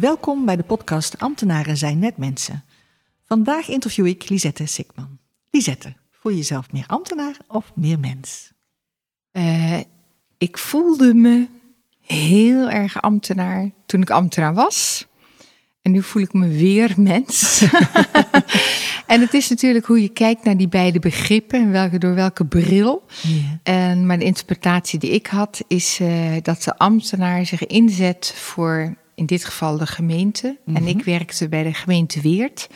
Welkom bij de podcast Ambtenaren zijn net mensen. Vandaag interview ik Lisette Sikman. Lisette, voel je jezelf meer ambtenaar of meer mens? Uh, ik voelde me heel erg ambtenaar toen ik ambtenaar was. En nu voel ik me weer mens. en het is natuurlijk hoe je kijkt naar die beide begrippen en welke, door welke bril. En mijn interpretatie die ik had is uh, dat de ambtenaar zich inzet voor in dit geval de gemeente. En Mhm. ik werkte bij de gemeente Weert.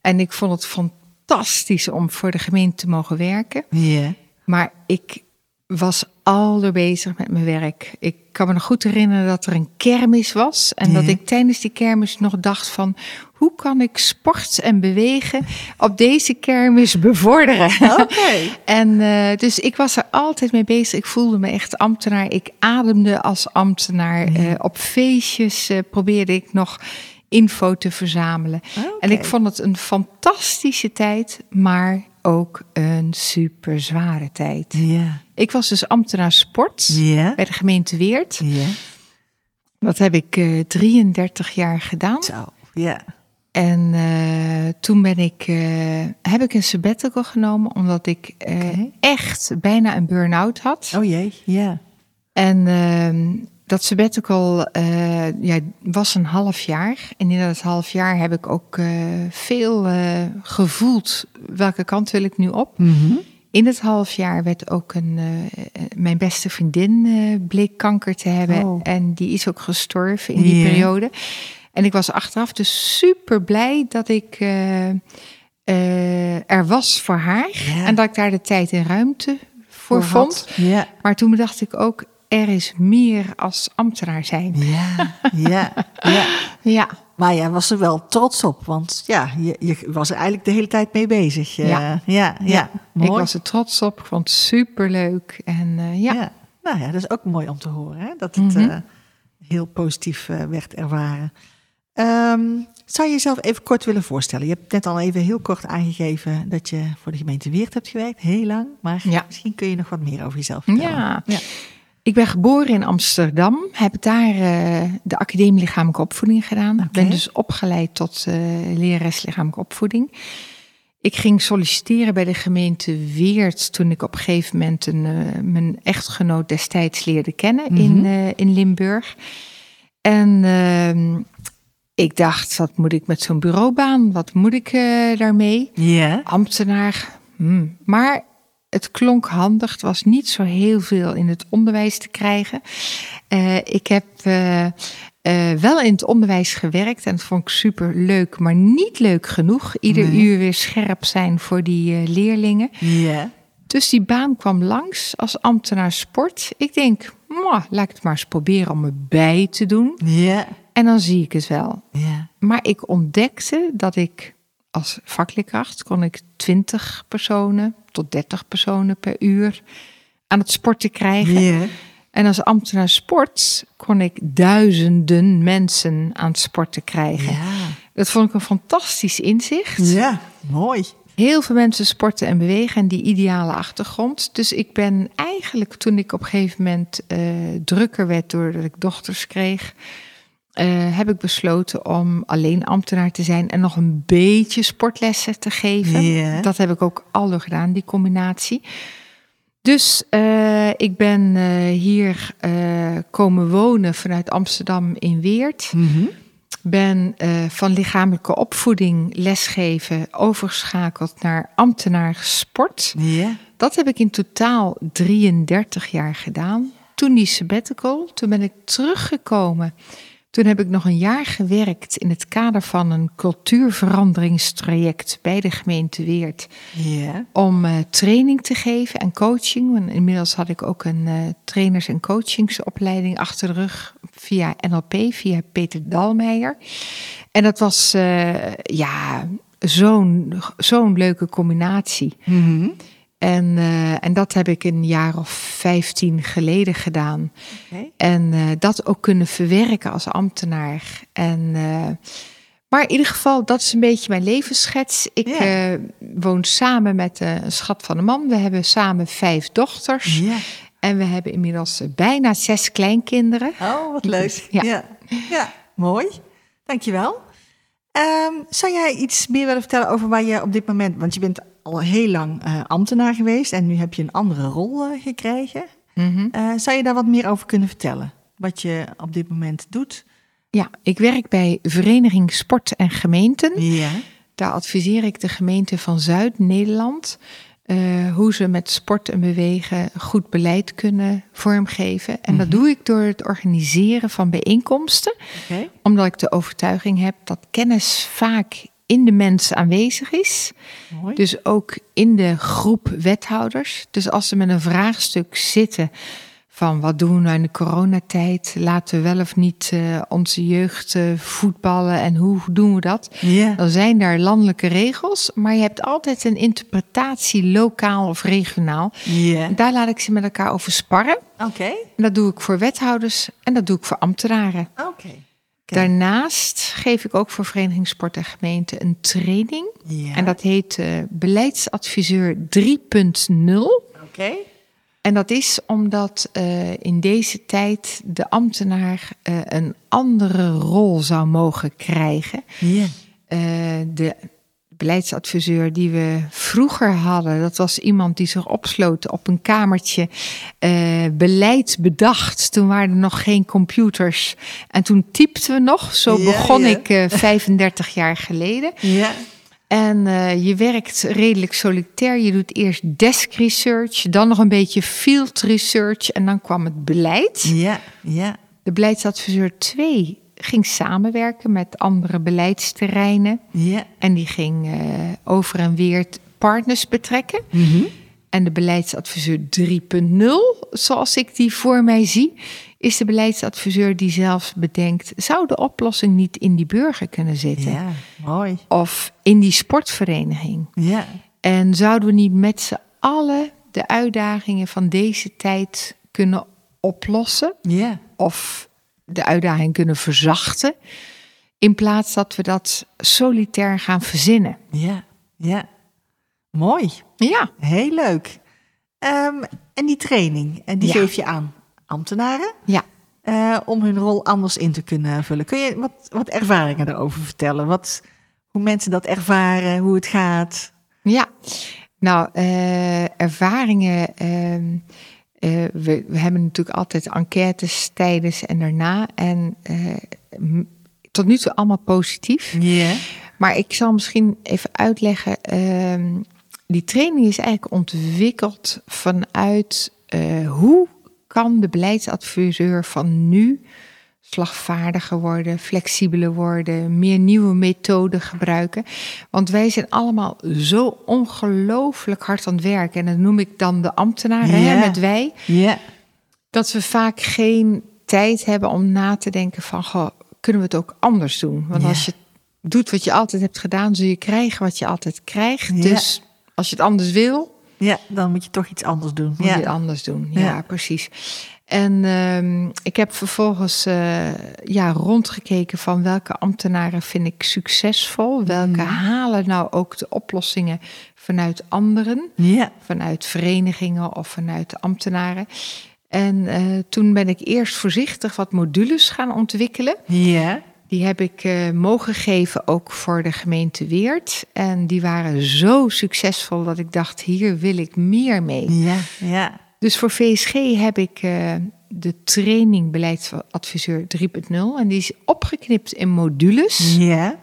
En ik vond het fantastisch om voor de gemeente te mogen werken. Ja. Maar ik was aldoor bezig met mijn werk. Ik kan me nog goed herinneren dat er een kermis was. En dat ik tijdens die kermis nog dacht van... hoe kan ik sport en bewegen op deze kermis bevorderen? Oké. En eh, dus ik was er altijd mee bezig. Ik voelde me echt ambtenaar. Ik ademde als ambtenaar. Eh, op feestjes eh, probeerde ik nog info te verzamelen. En ik vond het een fantastische tijd, maar ook een super zware tijd. Ja. Ik was dus ambtenaar sport bij de gemeente Weert. Ja. Dat heb ik eh 33 jaar gedaan. Zo. Ja. En eh, toen ben ik, eh, heb ik een sabbatical genomen, omdat ik eh, echt bijna een burn-out had. Oh jee. Ja. En ehm, dat sabbatical ja, was een half jaar. En in dat half jaar heb ik ook veel gevoeld welke kant wil ik nu op. Mhm. In het half jaar werd ook een, mijn beste vriendin bleek kanker te hebben. Oh. En die is ook gestorven in die periode. En ik was achteraf dus super blij dat ik eh, eh, er was voor haar. Ja. En dat ik daar de tijd en ruimte voor, vond. Ja. Maar toen bedacht ik ook, er is meer als ambtenaar zijn. Ja. Ja. Ja. Ja, Maar jij was er wel trots op, want ja, je, je was er eigenlijk de hele tijd mee bezig. Eh, Ja. ja, ja. Mooi. ik was er trots op. Ik vond het super leuk. En ja. Ja. Nou ja, dat is ook mooi om te horen, hè? dat het Mhm. heel positief werd ervaren. Ehm, zou je jezelf even kort willen voorstellen? Je hebt net al even heel kort aangegeven dat je voor de gemeente Weert hebt gewerkt, heel lang. Maar Ja. misschien kun je nog wat meer over jezelf vertellen. Ja. Ja. Ik ben geboren in Amsterdam. Heb daar eh, de academie lichamelijke opvoeding gedaan. Ik ben dus opgeleid tot eh lerares lichamelijke opvoeding. Ik ging solliciteren bij de gemeente Weert toen ik op een gegeven moment een, eh, mijn echtgenoot destijds leerde kennen in, Mhm. in Limburg. En ehm, ik dacht, wat moet ik met zo'n bureaubaan? Wat moet ik eh, daarmee? Ja. ambtenaar. hmm. Maar het klonk handig. Het was niet zo heel veel in het onderwijs te krijgen. Eh, ik heb eh, wel in het onderwijs gewerkt en dat vond ik super leuk, maar niet leuk genoeg. Ieder Nee. uur weer scherp zijn voor die leerlingen. Ja. Dus die baan kwam langs als ambtenaar sport. Ik denk, "Mwah, laat ik het maar eens proberen om erbij te doen. Ja. En dan zie ik het wel. Ja. Maar ik ontdekte dat ik als vakleerkracht kon ik 20 personen tot 30 personen per uur aan het sporten krijgen. Ja. En als ambtenaar sport kon ik duizenden mensen aan het sporten krijgen. Ja. Dat vond ik een fantastisch inzicht. Ja. Mooi. Heel veel mensen sporten en bewegen en die ideale achtergrond. Dus ik ben eigenlijk toen ik op een gegeven moment eh, drukker werd doordat ik dochters kreeg, eh, heb ik besloten om alleen ambtenaar te zijn en nog een beetje sportlessen te geven. Dat heb ik ook al door gedaan, die combinatie. Dus eh, ik ben eh, hier komen wonen vanuit Amsterdam in Weert Mhm. ben van lichamelijke opvoeding lesgeven overgeschakeld naar ambtenaar sport. Dat heb ik in totaal 33 jaar gedaan. Toen die sabbatical, toen ben ik teruggekomen Toen heb ik nog een jaar gewerkt in het kader van een cultuurveranderingstraject bij de gemeente Weert. Om uh, training te geven en coaching. En inmiddels had ik ook een uh, trainers- en coachingsopleiding achter de rug via NLP, via Peter Dalmeijer. En dat was uh, ja, zo'n zo'n leuke combinatie. Mm -hmm. En, uh, en dat heb ik een jaar of vijftien geleden gedaan. Okay. En uh, dat ook kunnen verwerken als ambtenaar. En, uh, maar in ieder geval, dat is een beetje mijn levensschets. Ik woon samen met een schat van een man. We hebben samen vijf dochters. En we hebben inmiddels bijna zes kleinkinderen. Oh, wat leuk. Ja. Ja, ja. mooi. Dankjewel. Um, zou jij iets meer willen vertellen over waar je op dit moment... want je bent al heel lang uh, ambtenaar geweest... en nu heb je een andere rol uh, gekregen. Mm -hmm. uh, zou je daar wat meer over kunnen vertellen? Wat je op dit moment doet? Ja, ik werk bij Vereniging Sport en Gemeenten. Ja. Daar adviseer ik de gemeenten van Zuid-Nederland... Hoe ze met sport en bewegen goed beleid kunnen vormgeven. En mm -hmm. dat doe ik door het organiseren van bijeenkomsten. Okay. Omdat ik de overtuiging heb dat kennis vaak in de mens aanwezig is. Mooi. Dus ook in de groep wethouders. Dus als ze met een vraagstuk zitten van wat doen we nou in de coronatijd? Laten we wel of niet uh, onze jeugd uh, voetballen en hoe doen we dat? Yeah. Dan zijn daar landelijke regels, maar je hebt altijd een interpretatie lokaal of regionaal. Yeah. Daar laat ik ze met elkaar over sparren. Oké. Okay. Dat doe ik voor wethouders en dat doe ik voor ambtenaren. Oké. Okay. Daarnaast geef ik ook voor Vereniging Sport en Gemeente een training. Ja. En dat heet uh, Beleidsadviseur 3.0. Oké. En dat is omdat uh, in deze tijd de ambtenaar uh, een andere rol zou mogen krijgen. Ja. de beleidsadviseur die we vroeger hadden, dat was iemand die zich opsloot op een kamertje, uh, beleid bedacht. Toen waren er nog geen computers en toen typten we nog. Zo ja, begon ja. ik uh, 35 jaar geleden. Ja. En uh, je werkt redelijk solitair. Je doet eerst desk research, dan nog een beetje field research en dan kwam het beleid. Ja, ja. De beleidsadviseur 2 ging samenwerken met andere beleidsterreinen. Ja. En die ging uh, over en weer partners betrekken. Mm -hmm. En de beleidsadviseur 3.0, zoals ik die voor mij zie, is de beleidsadviseur die zelfs bedenkt: zou de oplossing niet in die burger kunnen zitten? Ja, mooi. Of in die sportvereniging? Ja. En zouden we niet met z'n allen de uitdagingen van deze tijd kunnen oplossen? Ja. Of de uitdaging kunnen verzachten, in plaats dat we dat solitair gaan verzinnen. Ja, ja. Mooi. Ja. Heel leuk. Um, en die training, en die Ja. geef je aan ambtenaren Ja. uh, om hun rol anders in te kunnen vullen. Kun je wat, wat ervaringen daarover vertellen? Wat, hoe mensen dat ervaren, hoe het gaat? Ja, nou, uh, ervaringen. Uh, uh, we, we, hebben natuurlijk altijd enquêtes tijdens en daarna. En uh, tot nu toe allemaal positief. Ja. Maar ik zal misschien even uitleggen. Uh, die training is eigenlijk ontwikkeld vanuit uh, hoe kan de beleidsadviseur van nu slagvaardiger worden, flexibeler worden, meer nieuwe methoden gebruiken. Want wij zijn allemaal zo ongelooflijk hard aan het werken. En dat noem ik dan de ambtenaren, hè, met wij. Dat we vaak geen tijd hebben om na te denken van, goh, kunnen we het ook anders doen? Want als je doet wat je altijd hebt gedaan, zul je krijgen wat je altijd krijgt. Dus als je het anders wil, ja, dan moet je toch iets anders doen. moet ja. je het anders doen. Ja, Ja. precies. En ehm, ik heb vervolgens eh, ja, rondgekeken van welke ambtenaren vind ik succesvol. Welke halen nou ook de oplossingen vanuit anderen. Vanuit verenigingen of vanuit de ambtenaren. En eh, toen ben ik eerst voorzichtig wat modules gaan ontwikkelen. Ja. Die heb ik eh, mogen geven ook voor de gemeente Weert. En die waren zo succesvol dat ik dacht, hier wil ik meer mee. Ja. Ja. Dus voor VSG heb ik uh, de training beleidsadviseur 3.0 en die is opgeknipt in modules. Ja.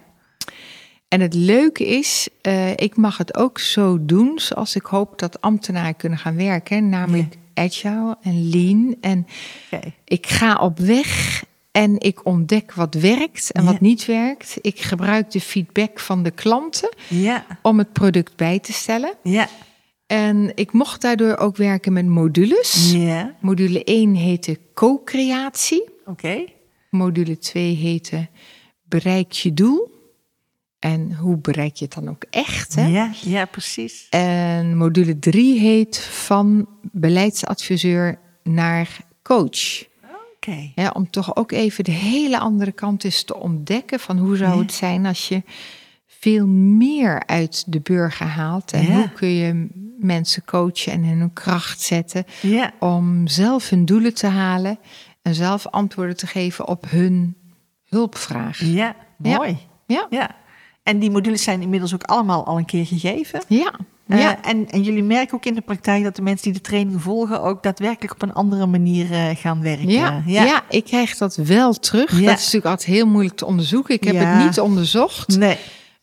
En het leuke is, uh, ik mag het ook zo doen zoals ik hoop dat ambtenaren kunnen gaan werken, namelijk agile en lean. En Okay. ik ga op weg En ik ontdek wat werkt en Ja. wat niet werkt. Ik gebruik de feedback van de klanten Ja, om het product bij te stellen. ja, En ik mocht daardoor ook werken met modules. Module 1 heette co-creatie. Oké. Module 2 heette bereik je doel. En hoe bereik je het dan ook echt? Hè? Ja, ja, precies. En module 3 heet van beleidsadviseur naar coach. Oké. Ja, om toch ook even de hele andere kant eens te ontdekken van hoe zou het zijn als je veel meer uit de burger haalt. En Ja. hoe kun je mensen coachen en in hun kracht zetten Ja, om zelf hun doelen te halen en zelf antwoorden te geven op hun hulpvraag. ja, mooi. Ja, Ja. En die modules zijn inmiddels ook allemaal al een keer gegeven. ja, Eh, ja. en, en jullie merken ook in de praktijk dat de mensen die de training volgen ook daadwerkelijk op een andere manier eh, gaan werken. Ja, ja. ik krijg dat wel terug. Ja. Dat is natuurlijk altijd heel moeilijk te onderzoeken. Ik heb het niet onderzocht. Nee.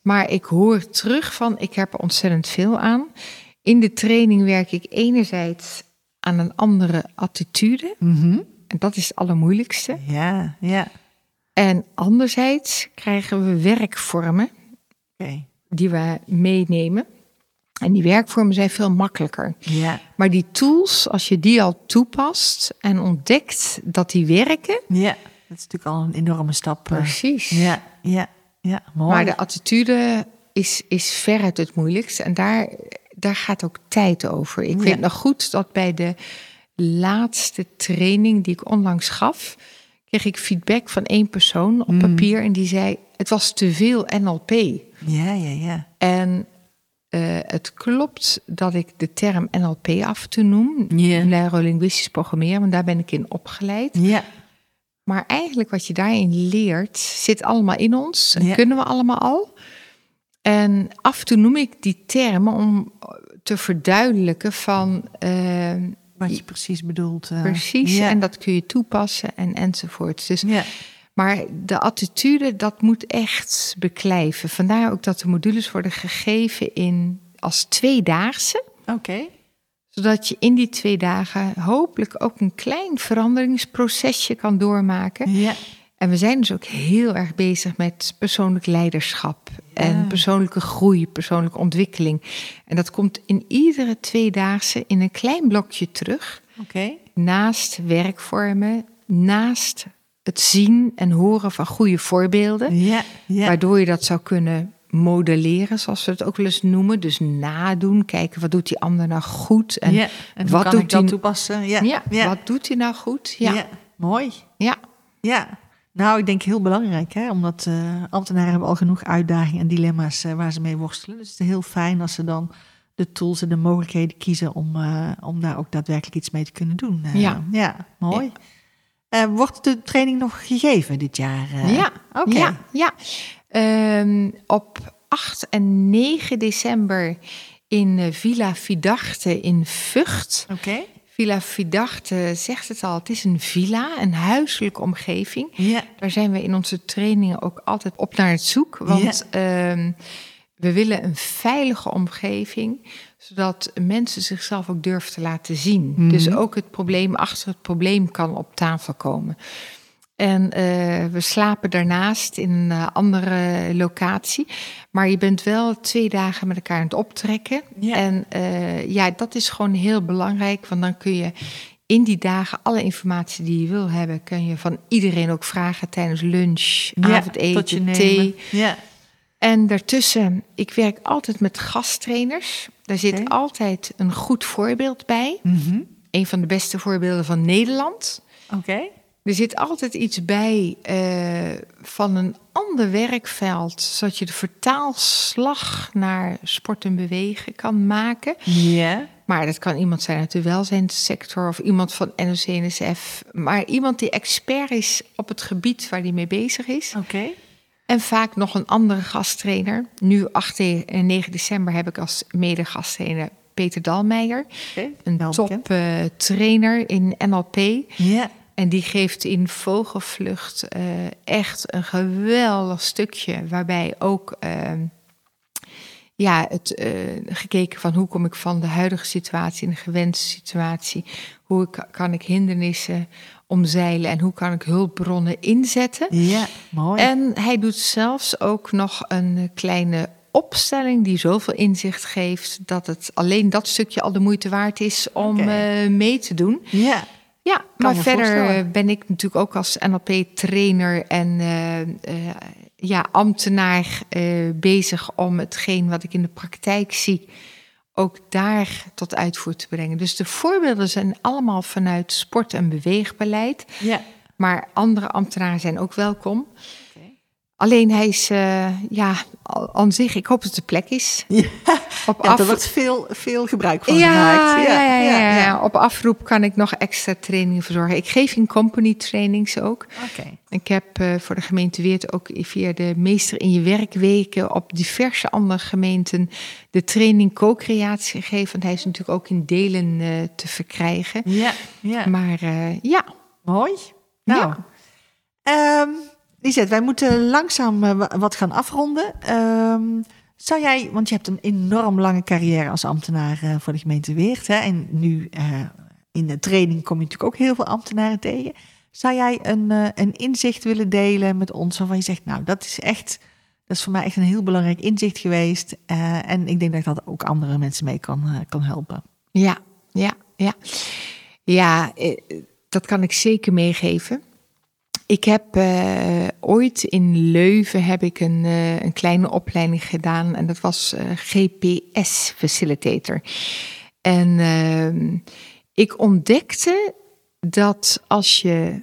Maar ik hoor terug van, ik heb er ontzettend veel aan. In de training werk ik enerzijds aan een andere attitude. Mhm. En dat is het allermoeilijkste. Ja, ja. En anderzijds krijgen we werkvormen die we meenemen. En die werkvormen zijn veel makkelijker. Ja, Maar die tools, als je die al toepast en ontdekt dat die werken. ja. Dat is natuurlijk al een enorme stap. eh. Precies. Ja, ja, ja. Mooi. Maar de attitude is, is veruit het moeilijkst. En daar, daar gaat ook tijd over. Ik Ja. weet nog goed dat bij de laatste training die ik onlangs gaf, kreeg ik feedback van één persoon op papier. En die zei: Het was te veel NLP. Ja, ja, ja. En eh, het klopt dat ik de term NLP af en toe noem. Ja. Neurolinguistisch programmeren, want daar ben ik in opgeleid. Ja, Maar eigenlijk wat je daarin leert, zit allemaal in ons. En Ja. kunnen we allemaal al. En af en toe noem ik die termen om te verduidelijken van eh, wat je precies bedoelt. eh. precies. Ja. En dat kun je toepassen en enzovoort. Dus, ja. Maar de attitude, dat moet echt beklijven. Vandaar ook dat de modules worden gegeven in, als tweedaagse. Oké. Zodat je in die twee dagen hopelijk ook een klein veranderingsprocesje kan doormaken. Ja. En we zijn dus ook heel erg bezig met persoonlijk leiderschap en persoonlijke groei, persoonlijke ontwikkeling. En dat komt in iedere tweedaagse in een klein blokje terug. Oké. Naast werkvormen, naast het zien en horen van goede voorbeelden. Ja, ja. Waardoor je dat zou kunnen modelleren, zoals we het ook wel eens noemen. Dus nadoen, kijken wat doet die ander nou goed. En ja. En wat kan doet ik dat die- toepassen? Ja. ja, ja. wat doet hij nou goed? Ja. Mooi. ja. Ja. Nou, ik denk heel belangrijk, hè? omdat eh, ambtenaren hebben al genoeg uitdagingen en dilemma's eh, waar ze mee worstelen. Dus het is heel fijn als ze dan de tools en de mogelijkheden kiezen om, eh, om daar ook daadwerkelijk iets mee te kunnen doen. Ja. ja, mooi. Wordt de training nog gegeven dit jaar? Ja, Oké. ja, ja. Ehm, op 8 en 9 december in eh, Villa Vidarte in Vught. Oké. Villa Vidarte zegt het al, het is een villa, een huiselijke omgeving. Ja. Daar zijn we in onze trainingen ook altijd op naar het zoek. Want ehm, we willen een veilige omgeving, zodat mensen zichzelf ook durven te laten zien. Mhm. Dus ook het probleem achter het probleem kan op tafel komen. En eh, we slapen daarnaast in een eh, andere locatie. Maar je bent wel twee dagen met elkaar aan het optrekken. Ja. En eh, ja, dat is gewoon heel belangrijk. Want dan kun je in die dagen alle informatie die je wil hebben... kun je van iedereen ook vragen tijdens lunch, Ja, avondeten, thee. Ja. En daartussen, ik werk altijd met gasttrainers. Daar zit altijd een goed voorbeeld bij. Mhm. Een van de beste voorbeelden van Nederland. Oké. Er zit altijd iets bij eh, van een ander werkveld, zodat je de vertaalslag naar sport en bewegen kan maken. Ja. Maar dat kan iemand zijn uit de welzijnssector of iemand van NOC-NSF. Maar iemand die expert is op het gebied waar hij mee bezig is. Oké. En vaak nog een andere gasttrainer. Nu 8 en 9 december heb ik als mede-gasttrainer Peter Dalmeijer. Een top eh, trainer in NLP. Ja. En die geeft in vogelvlucht eh, echt een geweldig stukje. Waarbij ook eh, ja, het, uh, gekeken van hoe kom ik van de huidige situatie in de gewenste situatie. Hoe ik, kan ik hindernissen omzeilen en hoe kan ik hulpbronnen inzetten. Ja, mooi. En hij doet zelfs ook nog een kleine opstelling die zoveel inzicht geeft dat het alleen dat stukje al de moeite waard is om okay. mee te doen. Ja. Ja, maar verder ben ik natuurlijk ook als NLP-trainer en uh, uh, ja, ambtenaar uh, bezig om hetgeen wat ik in de praktijk zie ook daar tot uitvoer te brengen. Dus de voorbeelden zijn allemaal vanuit sport- en beweegbeleid. Ja. Maar andere ambtenaren zijn ook welkom. Alleen hij is, uh, ja, aan zich, ik hoop dat het de plek is. Ja, Op ja, er wordt veel, veel gebruik van ja, gemaakt. Ja, ja, ja, ja, Op afroep kan ik nog extra trainingen verzorgen. Ik geef in company trainings ook. Okay. Ik heb uh, voor de gemeente Weert ook via de Meester in je Werkweken op diverse andere gemeenten de training co-creatie gegeven. Want hij is natuurlijk ook in delen uh, te verkrijgen. Ja, ja. Maar ja. Mooi. Nou, um, Lisette, wij moeten langzaam uh, wat gaan afronden. Um, zou jij, want je hebt een enorm lange carrière als ambtenaar uh, voor de gemeente Weert. Hè, en nu uh, in de training kom je natuurlijk ook heel veel ambtenaren tegen. Zou jij een, een inzicht willen delen met ons waarvan je zegt, nou, dat is echt, dat is voor mij echt een heel belangrijk inzicht geweest. en ik denk dat ik dat ook andere mensen mee kan, kan helpen. Ja, ja, ja. Ja, dat kan ik zeker meegeven. Ik heb uh, ooit in Leuven heb ik een, uh, een kleine opleiding gedaan en dat was uh, GPS facilitator. En ehm, ik ontdekte dat als je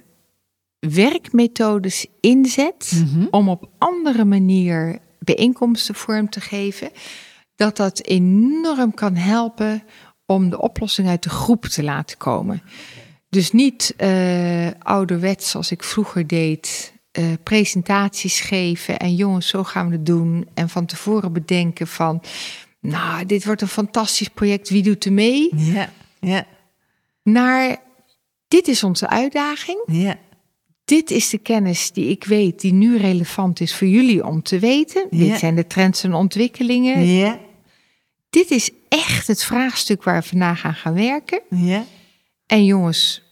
werkmethodes inzet mm -hmm. om op andere manier bijeenkomsten vorm te geven, dat dat enorm kan helpen om de oplossing uit de groep te laten komen. Dus niet uh, ouderwets zoals ik vroeger deed, uh, presentaties geven en jongens, zo gaan we het doen. En van tevoren bedenken van, nou, dit wordt een fantastisch project, wie doet er mee? Ja, ja. Naar, dit is onze uitdaging. Ja. Dit is de kennis die ik weet, die nu relevant is voor jullie om te weten. Ja. Dit zijn de trends en ontwikkelingen. Ja. Dit is echt het vraagstuk waar we vandaag aan gaan werken. Ja. En jongens,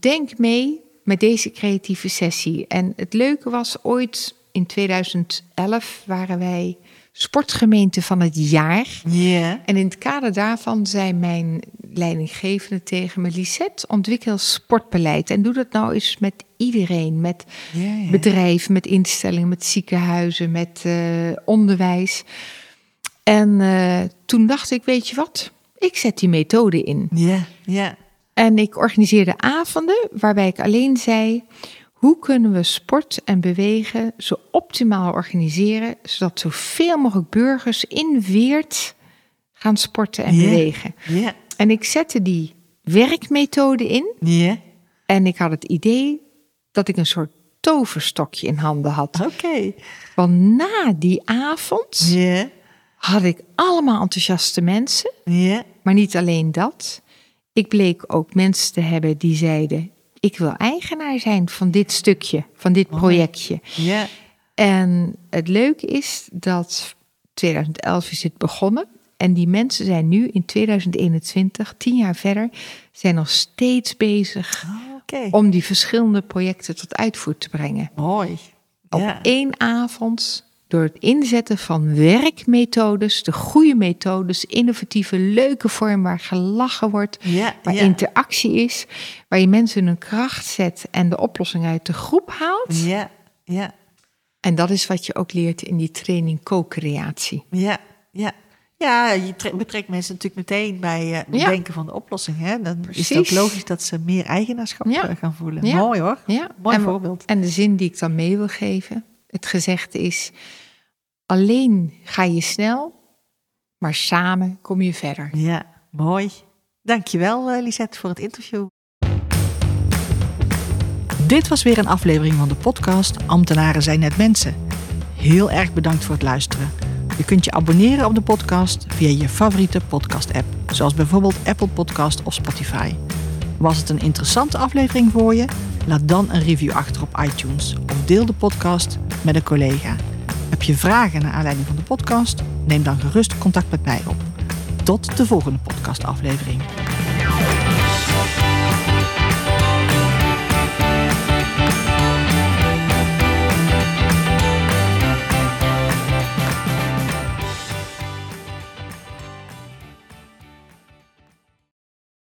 denk mee met deze creatieve sessie. En het leuke was, ooit in 2011 waren wij sportgemeente van het jaar. Ja. En in het kader daarvan zei mijn leidinggevende tegen me... Lisette, ontwikkel sportbeleid. En doe dat nou eens met iedereen. Met bedrijven, met instellingen, met ziekenhuizen, met eh, onderwijs. En eh, toen dacht ik, weet je wat? Ik zet die methode in. Ja, ja. En ik organiseerde avonden waarbij ik alleen zei: hoe kunnen we sport en bewegen zo optimaal organiseren, zodat zoveel mogelijk burgers in Weert gaan sporten en bewegen. En ik zette die werkmethode in en ik had het idee dat ik een soort toverstokje in handen had. Oké. Want na die avond had ik allemaal enthousiaste mensen. Maar niet alleen dat. Ik bleek ook mensen te hebben die zeiden: Ik wil eigenaar zijn van dit stukje, van dit projectje. Ja, En het leuke is dat 2011 is dit begonnen. En die mensen zijn nu in 2021, tien jaar verder, zijn nog steeds bezig Oh, oké. om die verschillende projecten tot uitvoer te brengen. Mooi. Op Ja. één avond, door het inzetten van werkmethodes, de goede methodes, innovatieve, leuke vorm waar gelachen wordt, Ja, waar ja. interactie is, waar je mensen hun kracht zet en de oplossing uit de groep haalt. Ja, ja, En dat is wat je ook leert in die training co-creatie. ja, ja. Ja, je tre- betrekt mensen natuurlijk meteen bij eh, het Ja. bedenken van de oplossing. Hè? Dan is het ook logisch dat ze meer eigenaarschap Ja. eh, gaan voelen. Ja. Mooi hoor. Ja, Mooi en, voorbeeld. En de zin die ik dan mee wil geven, het gezegde is: alleen ga je snel, maar samen kom je verder. Ja, mooi. Dankjewel eh Lisette voor het interview. Dit was weer een aflevering van de podcast Ambtenaren zijn net mensen. Heel erg bedankt voor het luisteren. Je kunt je abonneren op de podcast via je favoriete podcast-app, zoals bijvoorbeeld Apple Podcast of Spotify. Was het een interessante aflevering voor je? Laat dan een review achter op iTunes of deel de podcast met een collega. Je vragen naar aanleiding van de podcast? Neem dan gerust contact met mij op. Tot de volgende podcastaflevering.